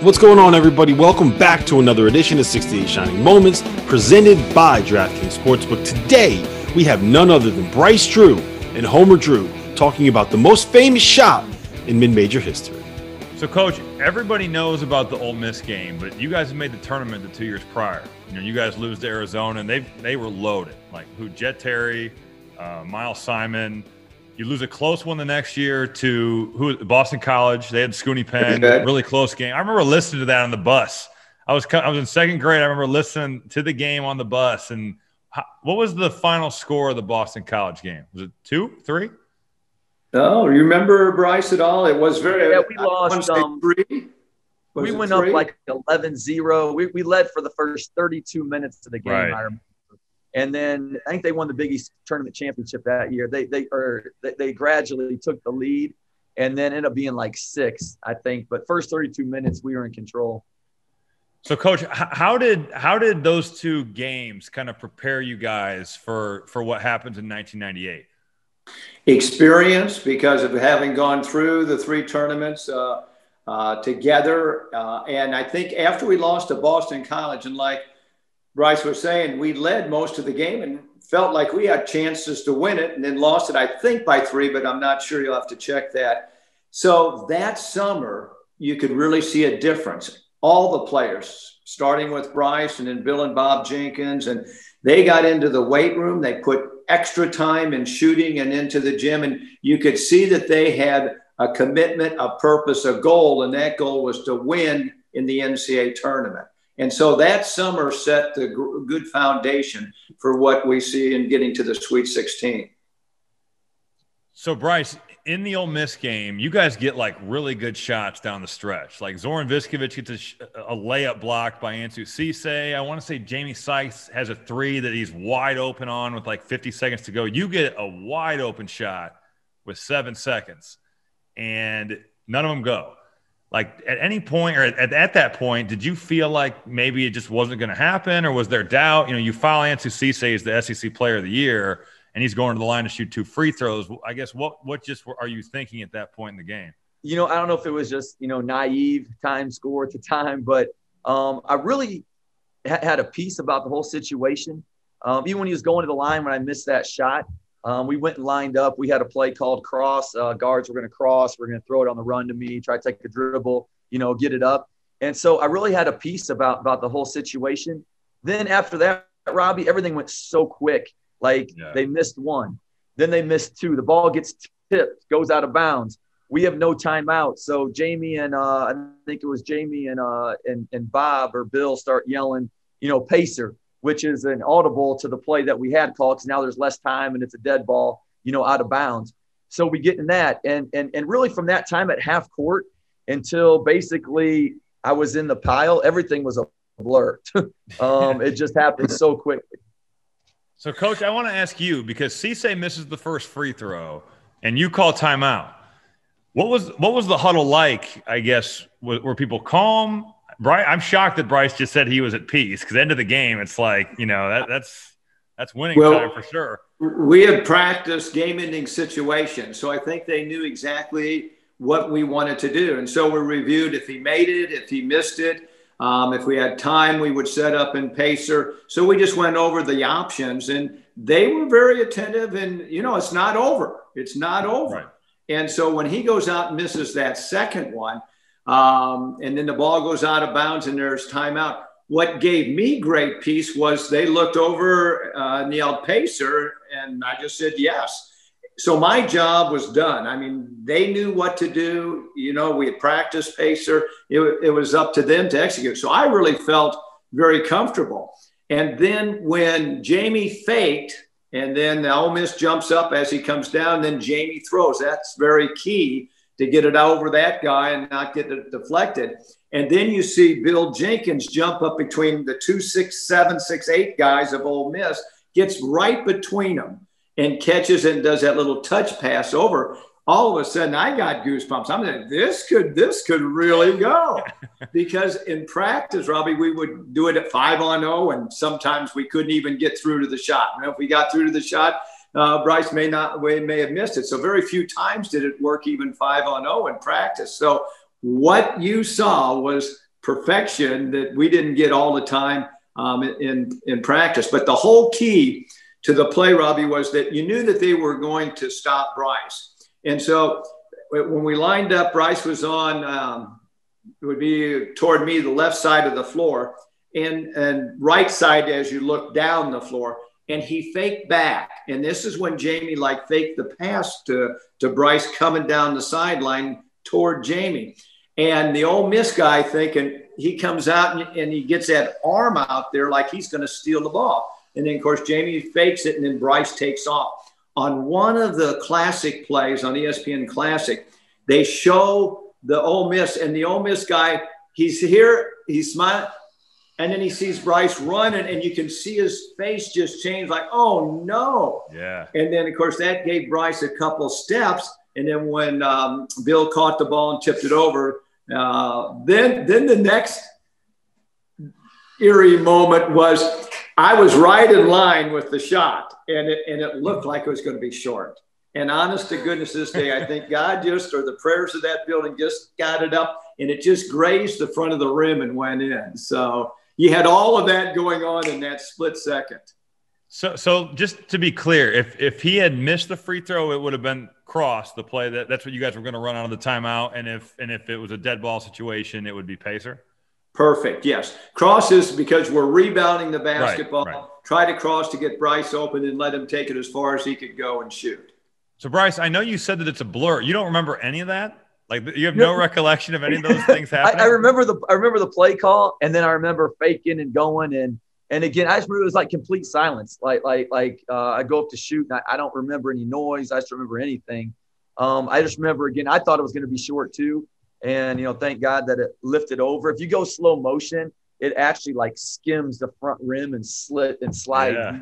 What's going on, everybody? Welcome back to another edition of 68 Shining Moments presented by DraftKings Sportsbook. Today, we have none other than Bryce Drew and Homer Drew talking about the most famous shot in mid major history. So, Coach, everybody knows about the Ole Miss game, but you guys have made the tournament the two years prior. You know, you guys lose to Arizona, and they they were loaded. Like who? Jet Terry, uh, Miles Simon. You lose a close one the next year to who? Boston College. They had Scoonie Penn. Really close game. I remember listening to that on the bus. I was I was in second grade. I remember listening to the game on the bus. And how, what was the final score of the Boston College game? Was it two, three? Oh, you remember Bryce at all? It was very. Yeah, we lost. Um, three. we went three? up like 11-0. We, we led for the first 32 minutes of the game. Right. I remember. And then I think they won the Big East tournament championship that year. They they or they, they gradually took the lead, and then ended up being like six, I think. But first 32 minutes, we were in control. So, coach, how did how did those two games kind of prepare you guys for for what happened in 1998? Experience, because of having gone through the three tournaments uh, uh, together, uh, and I think after we lost to Boston College, and like Bryce was saying, we led most of the game and felt like we had chances to win it, and then lost it, I think, by three, but I'm not sure. You'll have to check that. So that summer, you could really see a difference. All the players, starting with Bryce and then Bill and Bob Jenkins, and they got into the weight room. They put extra time in shooting and into the gym, and you could see that they had a commitment, a purpose, a goal, and that goal was to win in the NCAA tournament. And so that summer set the good foundation for what we see in getting to the Sweet 16. So, Bryce, in the Ole Miss game, you guys get like really good shots down the stretch. Like Zoran Viskovic gets a, a layup blocked by Ansu Sesay. I want to say Jamie Sykes has a three that he's wide open on with like 50 seconds to go. You get a wide open shot with seven seconds, and none of them go. Like at any point or at, at that point, did you feel like maybe it just wasn't going to happen, or was there doubt? You know, you file Ansu Sesay as the SEC Player of the Year, and he's going to the line to shoot two free throws. I guess what what just are you thinking at that point in the game? You know, I don't know if it was just you know naive time score at the time, but um, I really ha- had a piece about the whole situation. Um, even when he was going to the line, when I missed that shot, um, we went and lined up. We had a play called cross. Uh, guards were going to cross. We're going to throw it on the run to me, try to take a dribble, you know, get it up. And so I really had a piece about about the whole situation. Then after that, Robbie, everything went so quick. Like yeah. they missed one, then they missed two. The ball gets tipped, goes out of bounds. We have no timeout. So Jamie and uh, I think it was Jamie and uh, and and Bob or Bill start yelling, you know, pacer which is an audible to the play that we had called because now there's less time and it's a dead ball, you know, out of bounds. So we get in that. And, and, and really from that time at half court until basically I was in the pile, everything was a blur. um, it just happened so quickly. So, coach, I want to ask you because Sesay misses the first free throw and you call timeout. What was what was the huddle like? I guess were, were people calm? Bryce, I'm shocked that Bryce just said he was at peace because end of the game, it's like you know that that's that's winning well, time for sure. We had practiced game-ending situations, so I think they knew exactly what we wanted to do, and so we reviewed if he made it, if he missed it. Um, if we had time, we would set up in pacer. So we just went over the options, and they were very attentive. And you know, it's not over. It's not over. Right. And so when he goes out and misses that second one, um, and then the ball goes out of bounds and there's timeout. What gave me great peace was they looked over uh, Neil Pacer and I just said yes. So my job was done. I mean, they knew what to do. You know, we had practiced Pacer. It, it was up to them to execute. So I really felt very comfortable. And then when Jamie faked, and then the Ole Miss jumps up as he comes down, then Jamie throws. That's very key to get it over that guy and not get it deflected. And then you see Bill Jenkins jump up between the two, six, seven, six, eight guys of Ole Miss, gets right between them and catches and does that little touch pass over. All of a sudden, I got goosebumps. I'm like, this could this could really go, because in practice, Robbie, we would do it at five on zero, and sometimes we couldn't even get through to the shot. And if we got through to the shot, uh, Bryce may not may have missed it. So very few times did it work even five on zero in practice. So what you saw was perfection that we didn't get all the time um, in, in practice. But the whole key to the play, Robbie, was that you knew that they were going to stop Bryce. And so when we lined up, Bryce was on, um, it would be toward me, the left side of the floor, and, and right side as you look down the floor. And he faked back. And this is when Jamie like faked the pass to, to Bryce coming down the sideline toward Jamie. And the Ole Miss guy thinking he comes out and, and he gets that arm out there like he's going to steal the ball. And then, of course, Jamie fakes it, and then Bryce takes off. On one of the classic plays on ESPN Classic, they show the Ole Miss, and the Ole Miss guy, he's here, he's smiling, and then he sees Bryce running, and you can see his face just change, like, oh no. Yeah. And then, of course, that gave Bryce a couple steps. And then when um, Bill caught the ball and tipped it over, uh, then then the next eerie moment was I was right in line with the shot, and it and it looked like it was going to be short. And honest to goodness, this day, I think God just, or the prayers of that building just got it up, and it just grazed the front of the rim and went in. So you had all of that going on in that split second. So, so just to be clear, if if he had missed the free throw, it would have been cross the play. That that's what you guys were going to run out of the timeout. And if and if it was a dead ball situation, it would be pacer. Perfect. Yes, cross is because we're rebounding the basketball. Right, right. Try to cross to get Bryce open and let him take it as far as he could go and shoot. So Bryce, I know you said that it's a blur. You don't remember any of that. Like you have no recollection of any of those things happening. I, I remember the I remember the play call, and then I remember faking and going and and again, I just remember it was like complete silence. Like, like, like uh, I go up to shoot and I, I, don't remember any noise. I just remember anything. Um, I just remember again, I thought it was going to be short too. And, you know, thank God that it lifted over. If you go slow motion, it actually like skims the front rim and slit and slide yeah.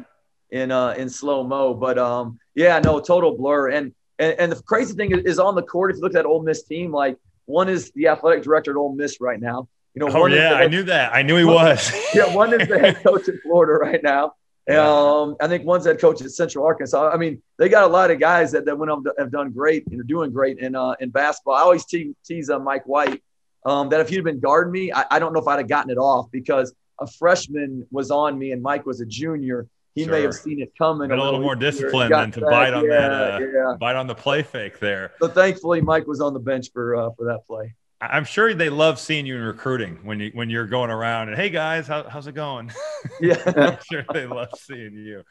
in, uh, in slow mo. But, um, yeah, no, total blur. And, and, and the crazy thing is on the court, if you look at that Ole Miss team, like one is the athletic director at Ole Miss right now. You know, oh yeah, I knew that. I knew he was. yeah, one is the head coach in Florida right now. Um, I think one's head coach at Central Arkansas. I mean, they got a lot of guys that, that went on have done great and are doing great in uh, in basketball. I always tease, tease uh, Mike White um, that if he'd been guarding me, I, I, don't know if I'd have gotten it off because a freshman was on me and Mike was a junior. He sure. may have seen it coming. Got a little more discipline than to bite on yeah, that, uh, yeah. bite on the play fake there. So thankfully, Mike was on the bench for uh, for that play. I'm sure they love seeing you in recruiting when you when you're going around and hey guys, how, how's it going? Yeah, I'm sure they love seeing you.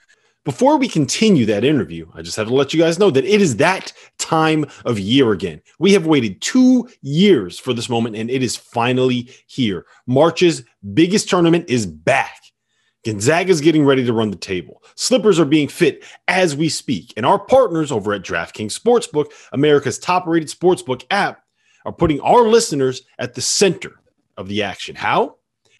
Before we continue that interview, I just have to let you guys know that it is that time of year again. We have waited two years for this moment, and it is finally here. March's biggest tournament is back. Gonzaga is getting ready to run the table. Slippers are being fit as we speak. And our partners over at DraftKings Sportsbook, America's top rated sportsbook app, are putting our listeners at the center of the action. How?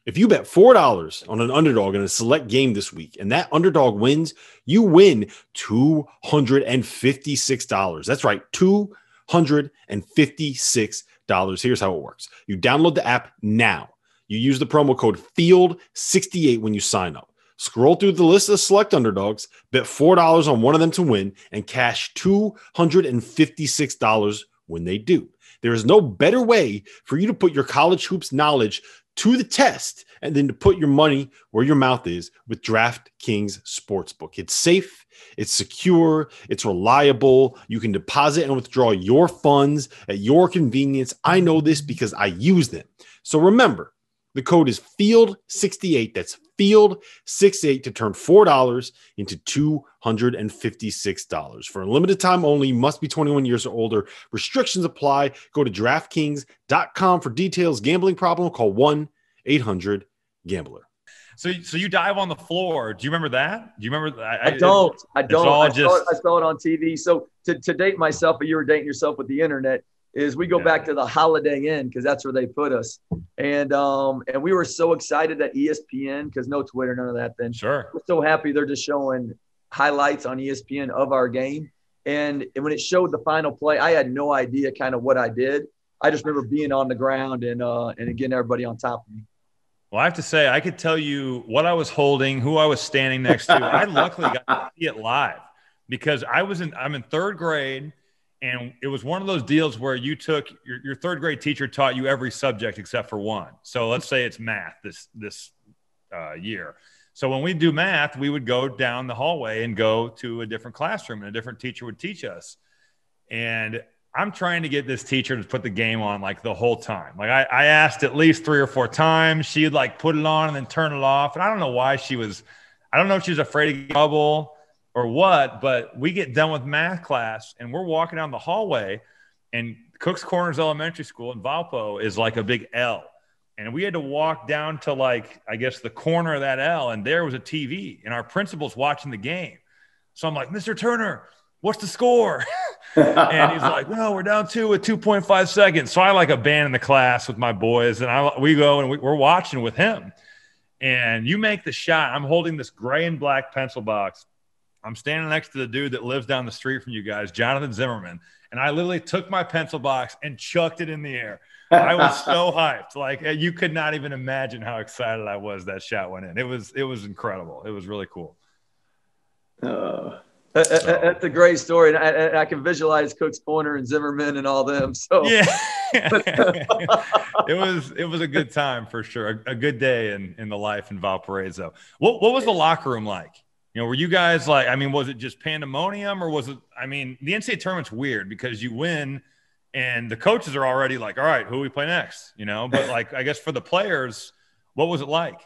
If you bet $4 on an underdog in a select game this week and that underdog wins, you win $256. That's right, $256. Here's how it works you download the app now. You use the promo code FIELD68 when you sign up. Scroll through the list of select underdogs, bet $4 on one of them to win, and cash $256 when they do. There is no better way for you to put your college hoops knowledge to the test and then to put your money where your mouth is with DraftKings Sportsbook. It's safe, it's secure, it's reliable. You can deposit and withdraw your funds at your convenience. I know this because I use them. So remember, the code is FIELD68. That's FIELD68 to turn $4 into $256. For a limited time only, must be 21 years or older. Restrictions apply. Go to DraftKings.com for details. Gambling problem, call 1 800 Gambler. So, so you dive on the floor. Do you remember that? Do you remember? I, I don't. I don't. I, just... saw it, I saw it on TV. So to, to date myself, but you were dating yourself with the internet is we go yeah. back to the Holiday Inn because that's where they put us. And um, and we were so excited that ESPN because no Twitter, none of that. Then sure, we're so happy they're just showing highlights on ESPN of our game. And and when it showed the final play, I had no idea kind of what I did. I just remember being on the ground and uh, and again everybody on top of me. Well, I have to say, I could tell you what I was holding, who I was standing next to. I luckily got to see it live because I was in. I'm in third grade And it was one of those deals where you took your, your third grade teacher taught you every subject except for one. So let's say it's math this this uh, year. So when we do math, we would go down the hallway and go to a different classroom, and a different teacher would teach us. And I'm trying to get this teacher to put the game on like the whole time. Like I, I asked at least three or four times. She'd like put it on and then turn it off. And I don't know why she was, I don't know if she was afraid of trouble or what, but we get done with math class and we're walking down the hallway and Cook's Corners Elementary School in Valpo is like a big L. And we had to walk down to like, I guess the corner of that L and there was a TV and our principal's watching the game. So I'm like, Mr. Turner, what's the score? and he's like, well, we're down two with 2.5 seconds. So I like abandon the class with my boys and I, we go and we, we're watching with him. And you make the shot. I'm holding this gray and black pencil box. I'm standing next to the dude that lives down the street from you guys, Jonathan Zimmerman. And I literally took my pencil box and chucked it in the air. I was so hyped. Like eh, you could not even imagine how excited I was that shot went in. It was it was incredible. It was really cool. Uh, uh, uh, uh that's a great story, and I, I, can visualize Cook's Corner and Zimmerman and all them. So yeah, it was it was a good time for sure. A, a, good day in in the life in Valparaiso. What what was the locker room like? You know, were you guys like? I mean, was it just pandemonium, or was it? I mean, the NCAA tournament's weird because you win, and the coaches are already like, "All right, who we play next?" You know, but like, I guess for the players, what was it like?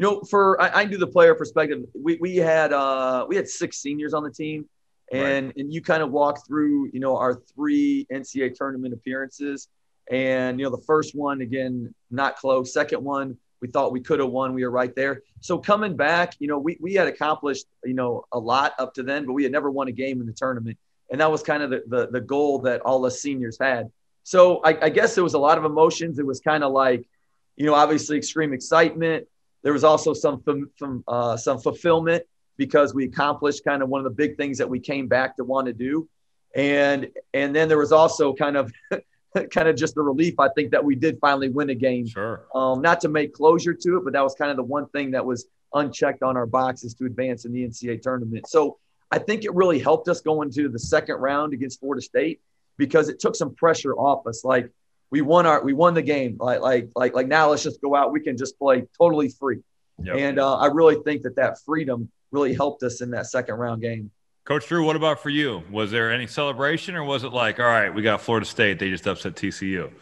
you know, for I, I do the player perspective. We we had uh we had six seniors on the team, and right. and you kind of walk through you know our three NCAA tournament appearances, and you know the first one again not close. Second one we thought we could have won. We were right there. So coming back, you know, we we had accomplished you know a lot up to then, but we had never won a game in the tournament, and that was kind of the the, the goal that all the seniors had. So I, I guess there was a lot of emotions. It was kind of like, you know, obviously extreme excitement there was also some some uh, some fulfillment because we accomplished kind of one of the big things that we came back to want to do, and and then there was also kind of kind of just the relief I think that we did finally win a game. Sure. Um, not to make closure to it, but that was kind of the one thing that was unchecked on our boxes to advance in the NCAA tournament. So I think it really helped us go into the second round against Florida State because it took some pressure off us. Like we won our we won the game. Like like like like now let's just go out. We can just play totally free. Yep. And uh, I really think that that freedom really helped us in that second round game. Coach Drew, what about for you? Was there any celebration, or was it like, all right, we got Florida State, they just upset TCU?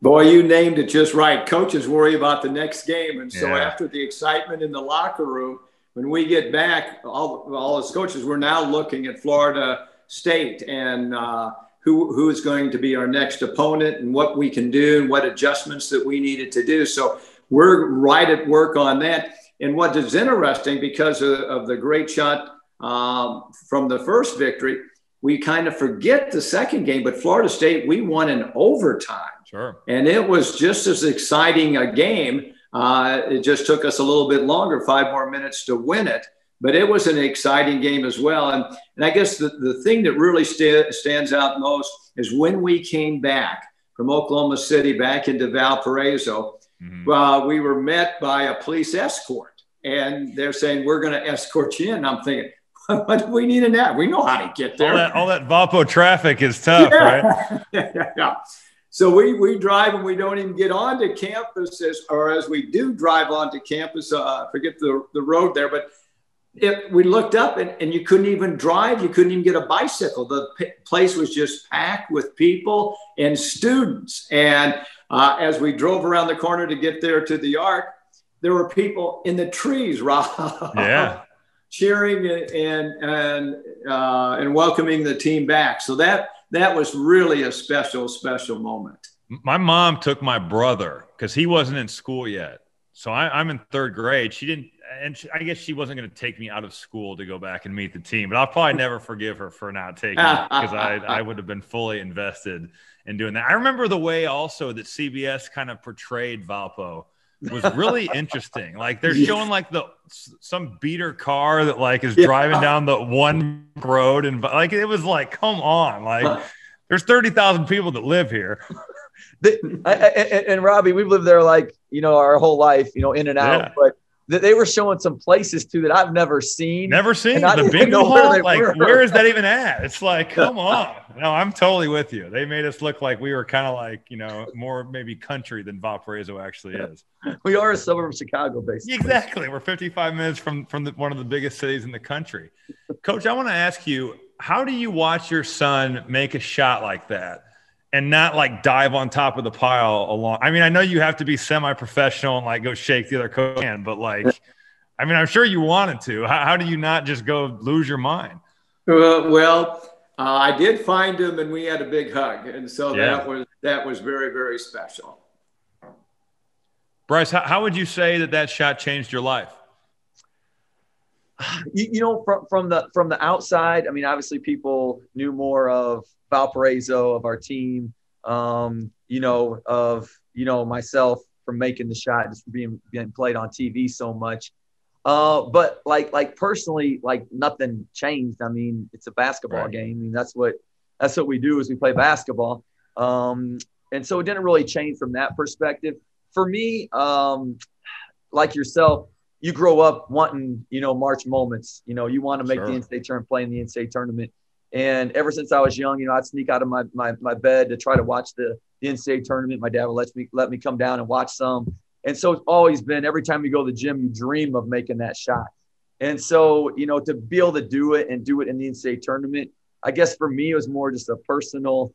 Boy, you named it just right. Coaches worry about the next game, and so yeah. after the excitement in the locker room, when we get back, all all as coaches, we're now looking at Florida State and. Uh, who, who is going to be our next opponent and what we can do and what adjustments that we needed to do. So we're right at work on that. And what is interesting because of, of the great shot um, from the first victory, we kind of forget the second game, but Florida State, we won in overtime. Sure. And it was just as exciting a game. Uh, it just took us a little bit longer, five more minutes to win it but it was an exciting game as well. And, and I guess the, the thing that really st- stands out most is when we came back from Oklahoma City back into Valparaiso, mm-hmm. uh, we were met by a police escort. And they're saying, We're going to escort you in. I'm thinking, what do we need in that? We know how to get there. All that, all that Valpo traffic is tough, yeah. right? yeah. So we, we drive and we don't even get onto campus, as, or as we do drive onto campus, uh, forget the, the road there, but it, we looked up and, and you couldn't even drive. You couldn't even get a bicycle. The p- place was just packed with people and students. And uh, as we drove around the corner to get there to the ARC, there were people in the trees, Rob. Yeah. Cheering and and uh, and welcoming the team back. So that that was really a special special moment. My mom took my brother because he wasn't in school yet. So I, I'm in third grade. She didn't and she, I guess she wasn't going to take me out of school to go back and meet the team, but I'll probably never forgive her for not taking it because I, I would have been fully invested in doing that. I remember the way also that CBS kind of portrayed Valpo was really interesting. Like they're showing like the some beater car that like is yeah. driving down the one road and like it was like come on, like there's 30,000 people that live here. The, I, I, and, and Robbie, we've lived there like, you know, our whole life, you know, in and out, yeah. but that they were showing some places too that I've never seen. Never seen the bingo hall. Like, were. where is that even at? It's like, come on. No, I'm totally with you. They made us look like we were kind of like, you know, more maybe country than Valparaiso actually is. we are a suburb of Chicago, basically. Exactly. We're 55 minutes from from the, one of the biggest cities in the country. Coach, I want to ask you, how do you watch your son make a shot like that? And not like dive on top of the pile along. I mean, I know you have to be semi-professional and like go shake the other coach hand, but like, I mean, I'm sure you wanted to. How, how do you not just go lose your mind? Uh, well, uh, I did find him, and we had a big hug, and so yeah. that was that was very very special. Bryce, how, how would you say that that shot changed your life? You, you know, from from the from the outside, I mean, obviously people knew more of Valparaiso, of our team, um, you know, of you know myself from making the shot, just for being being played on TV so much. Uh, but like like personally, like nothing changed. I mean, it's a basketball right. game. I mean, that's what that's what we do is we play basketball. Um, and so it didn't really change from that perspective. For me, um, like yourself, you grow up wanting, you know, March moments. You know, you want to make sure. the NCAA tournament, play in the NCAA tournament. And ever since I was young, you know, I'd sneak out of my, my, my bed to try to watch the, the NCAA tournament. My dad would let me let me come down and watch some. And so it's always been every time you go to the gym, you dream of making that shot. And so, you know, to be able to do it and do it in the NCAA tournament, I guess for me, it was more just a personal,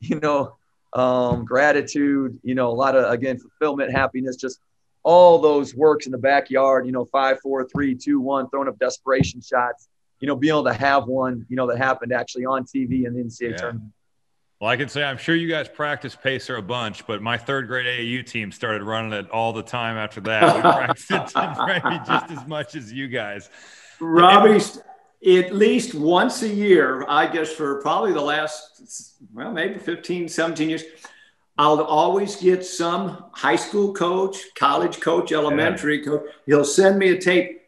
you know, um, gratitude, you know, a lot of, again, fulfillment, happiness, just all those works in the backyard, you know, five, four, three, two, one, throwing up desperation shots you know, being able to have one, you know, that happened actually on TV in the NCAA yeah. tournament. Well, I can say I'm sure you guys practice pacer a bunch, but my third grade AAU team started running it all the time after that. We practiced it just as much as you guys. Robbie, at least once a year, I guess for probably the last, well, maybe 15, 17 years, I'll always get some high school coach, college coach, elementary yeah. coach. He'll send me a tape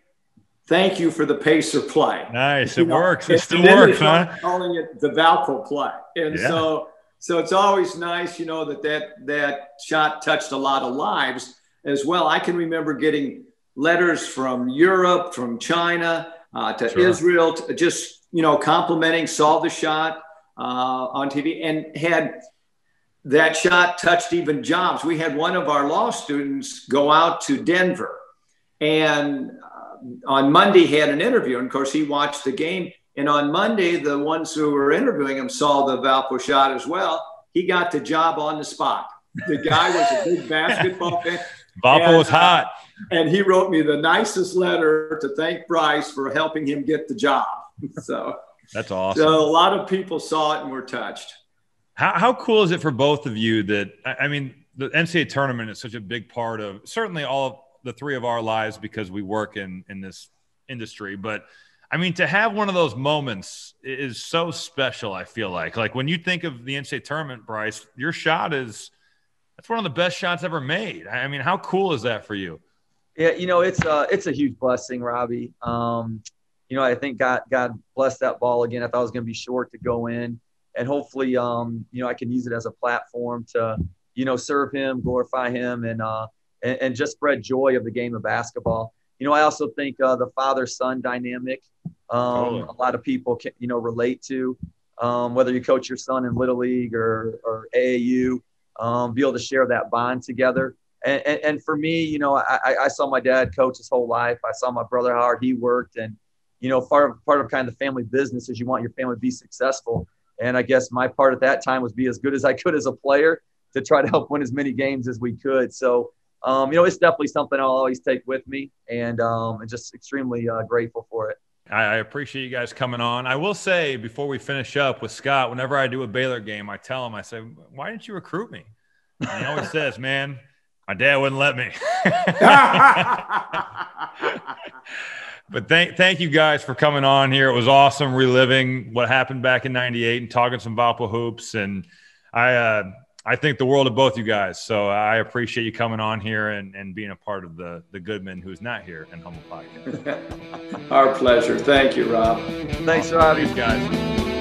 thank you for the pacer play. Nice. You it know, works. It still works, huh? Calling it the Valpo play. And yeah. so so it's always nice, you know, that, that that shot touched a lot of lives as well. I can remember getting letters from Europe, from China, uh, to sure. Israel, to just, you know, complimenting, saw the shot uh, on TV and had that shot touched even jobs. We had one of our law students go out to Denver and on Monday he had an interview, and of course he watched the game. And on Monday, the ones who were interviewing him saw the Valpo shot as well. He got the job on the spot. The guy was a big basketball fan. Valpo was hot. Uh, and he wrote me the nicest letter to thank Bryce for helping him get the job. So that's awesome. So a lot of people saw it and were touched. How, how cool is it for both of you that, I mean, the NCAA tournament is such a big part of certainly all of the three of our lives because we work in in this industry. But I mean, to have one of those moments is so special. I feel like, like when you think of the NCAA tournament, Bryce, your shot is that's one of the best shots ever made. I mean, how cool is that for you? Yeah, you know, it's uh, it's a huge blessing, Robbie. Um, you know, I think God God blessed that ball again. I thought it was going to be short to go in, and hopefully, um, you know, I can use it as a platform to, you know, serve Him, glorify Him, and uh, and, and just spread joy of the game of basketball. You know, I also think uh, the father son dynamic, um, a lot of people can, you know, relate to. Um, whether you coach your son in Little League or, or AAU, um, be able to share that bond together. And, and, and for me, you know, I, I, saw my dad coach his whole life. I saw my brother how hard he worked. And, you know, part of, part of kind of the family business is you want your family to be successful. And I guess my part at that time was be as good as I could as a player to try to help win as many games as we could. So, um, you know, it's definitely something I'll always take with me, and um, I'm just extremely uh, grateful for it. I appreciate you guys coming on. I will say before we finish up with Scott, whenever I do a Baylor game, I tell him, I say, "Why didn't you recruit me?" And he always says, "Man, my dad wouldn't let me." but thank thank you guys for coming on here. It was awesome reliving what happened back in '98 and talking some Valpo hoops. And I uh, I think the world of both you guys. So I appreciate you coming on here and, and being a part of the the Goodman who's not here and Humble Podcast. Our pleasure. Thank you, Rob. Thanks, Rob. Thanks, guys.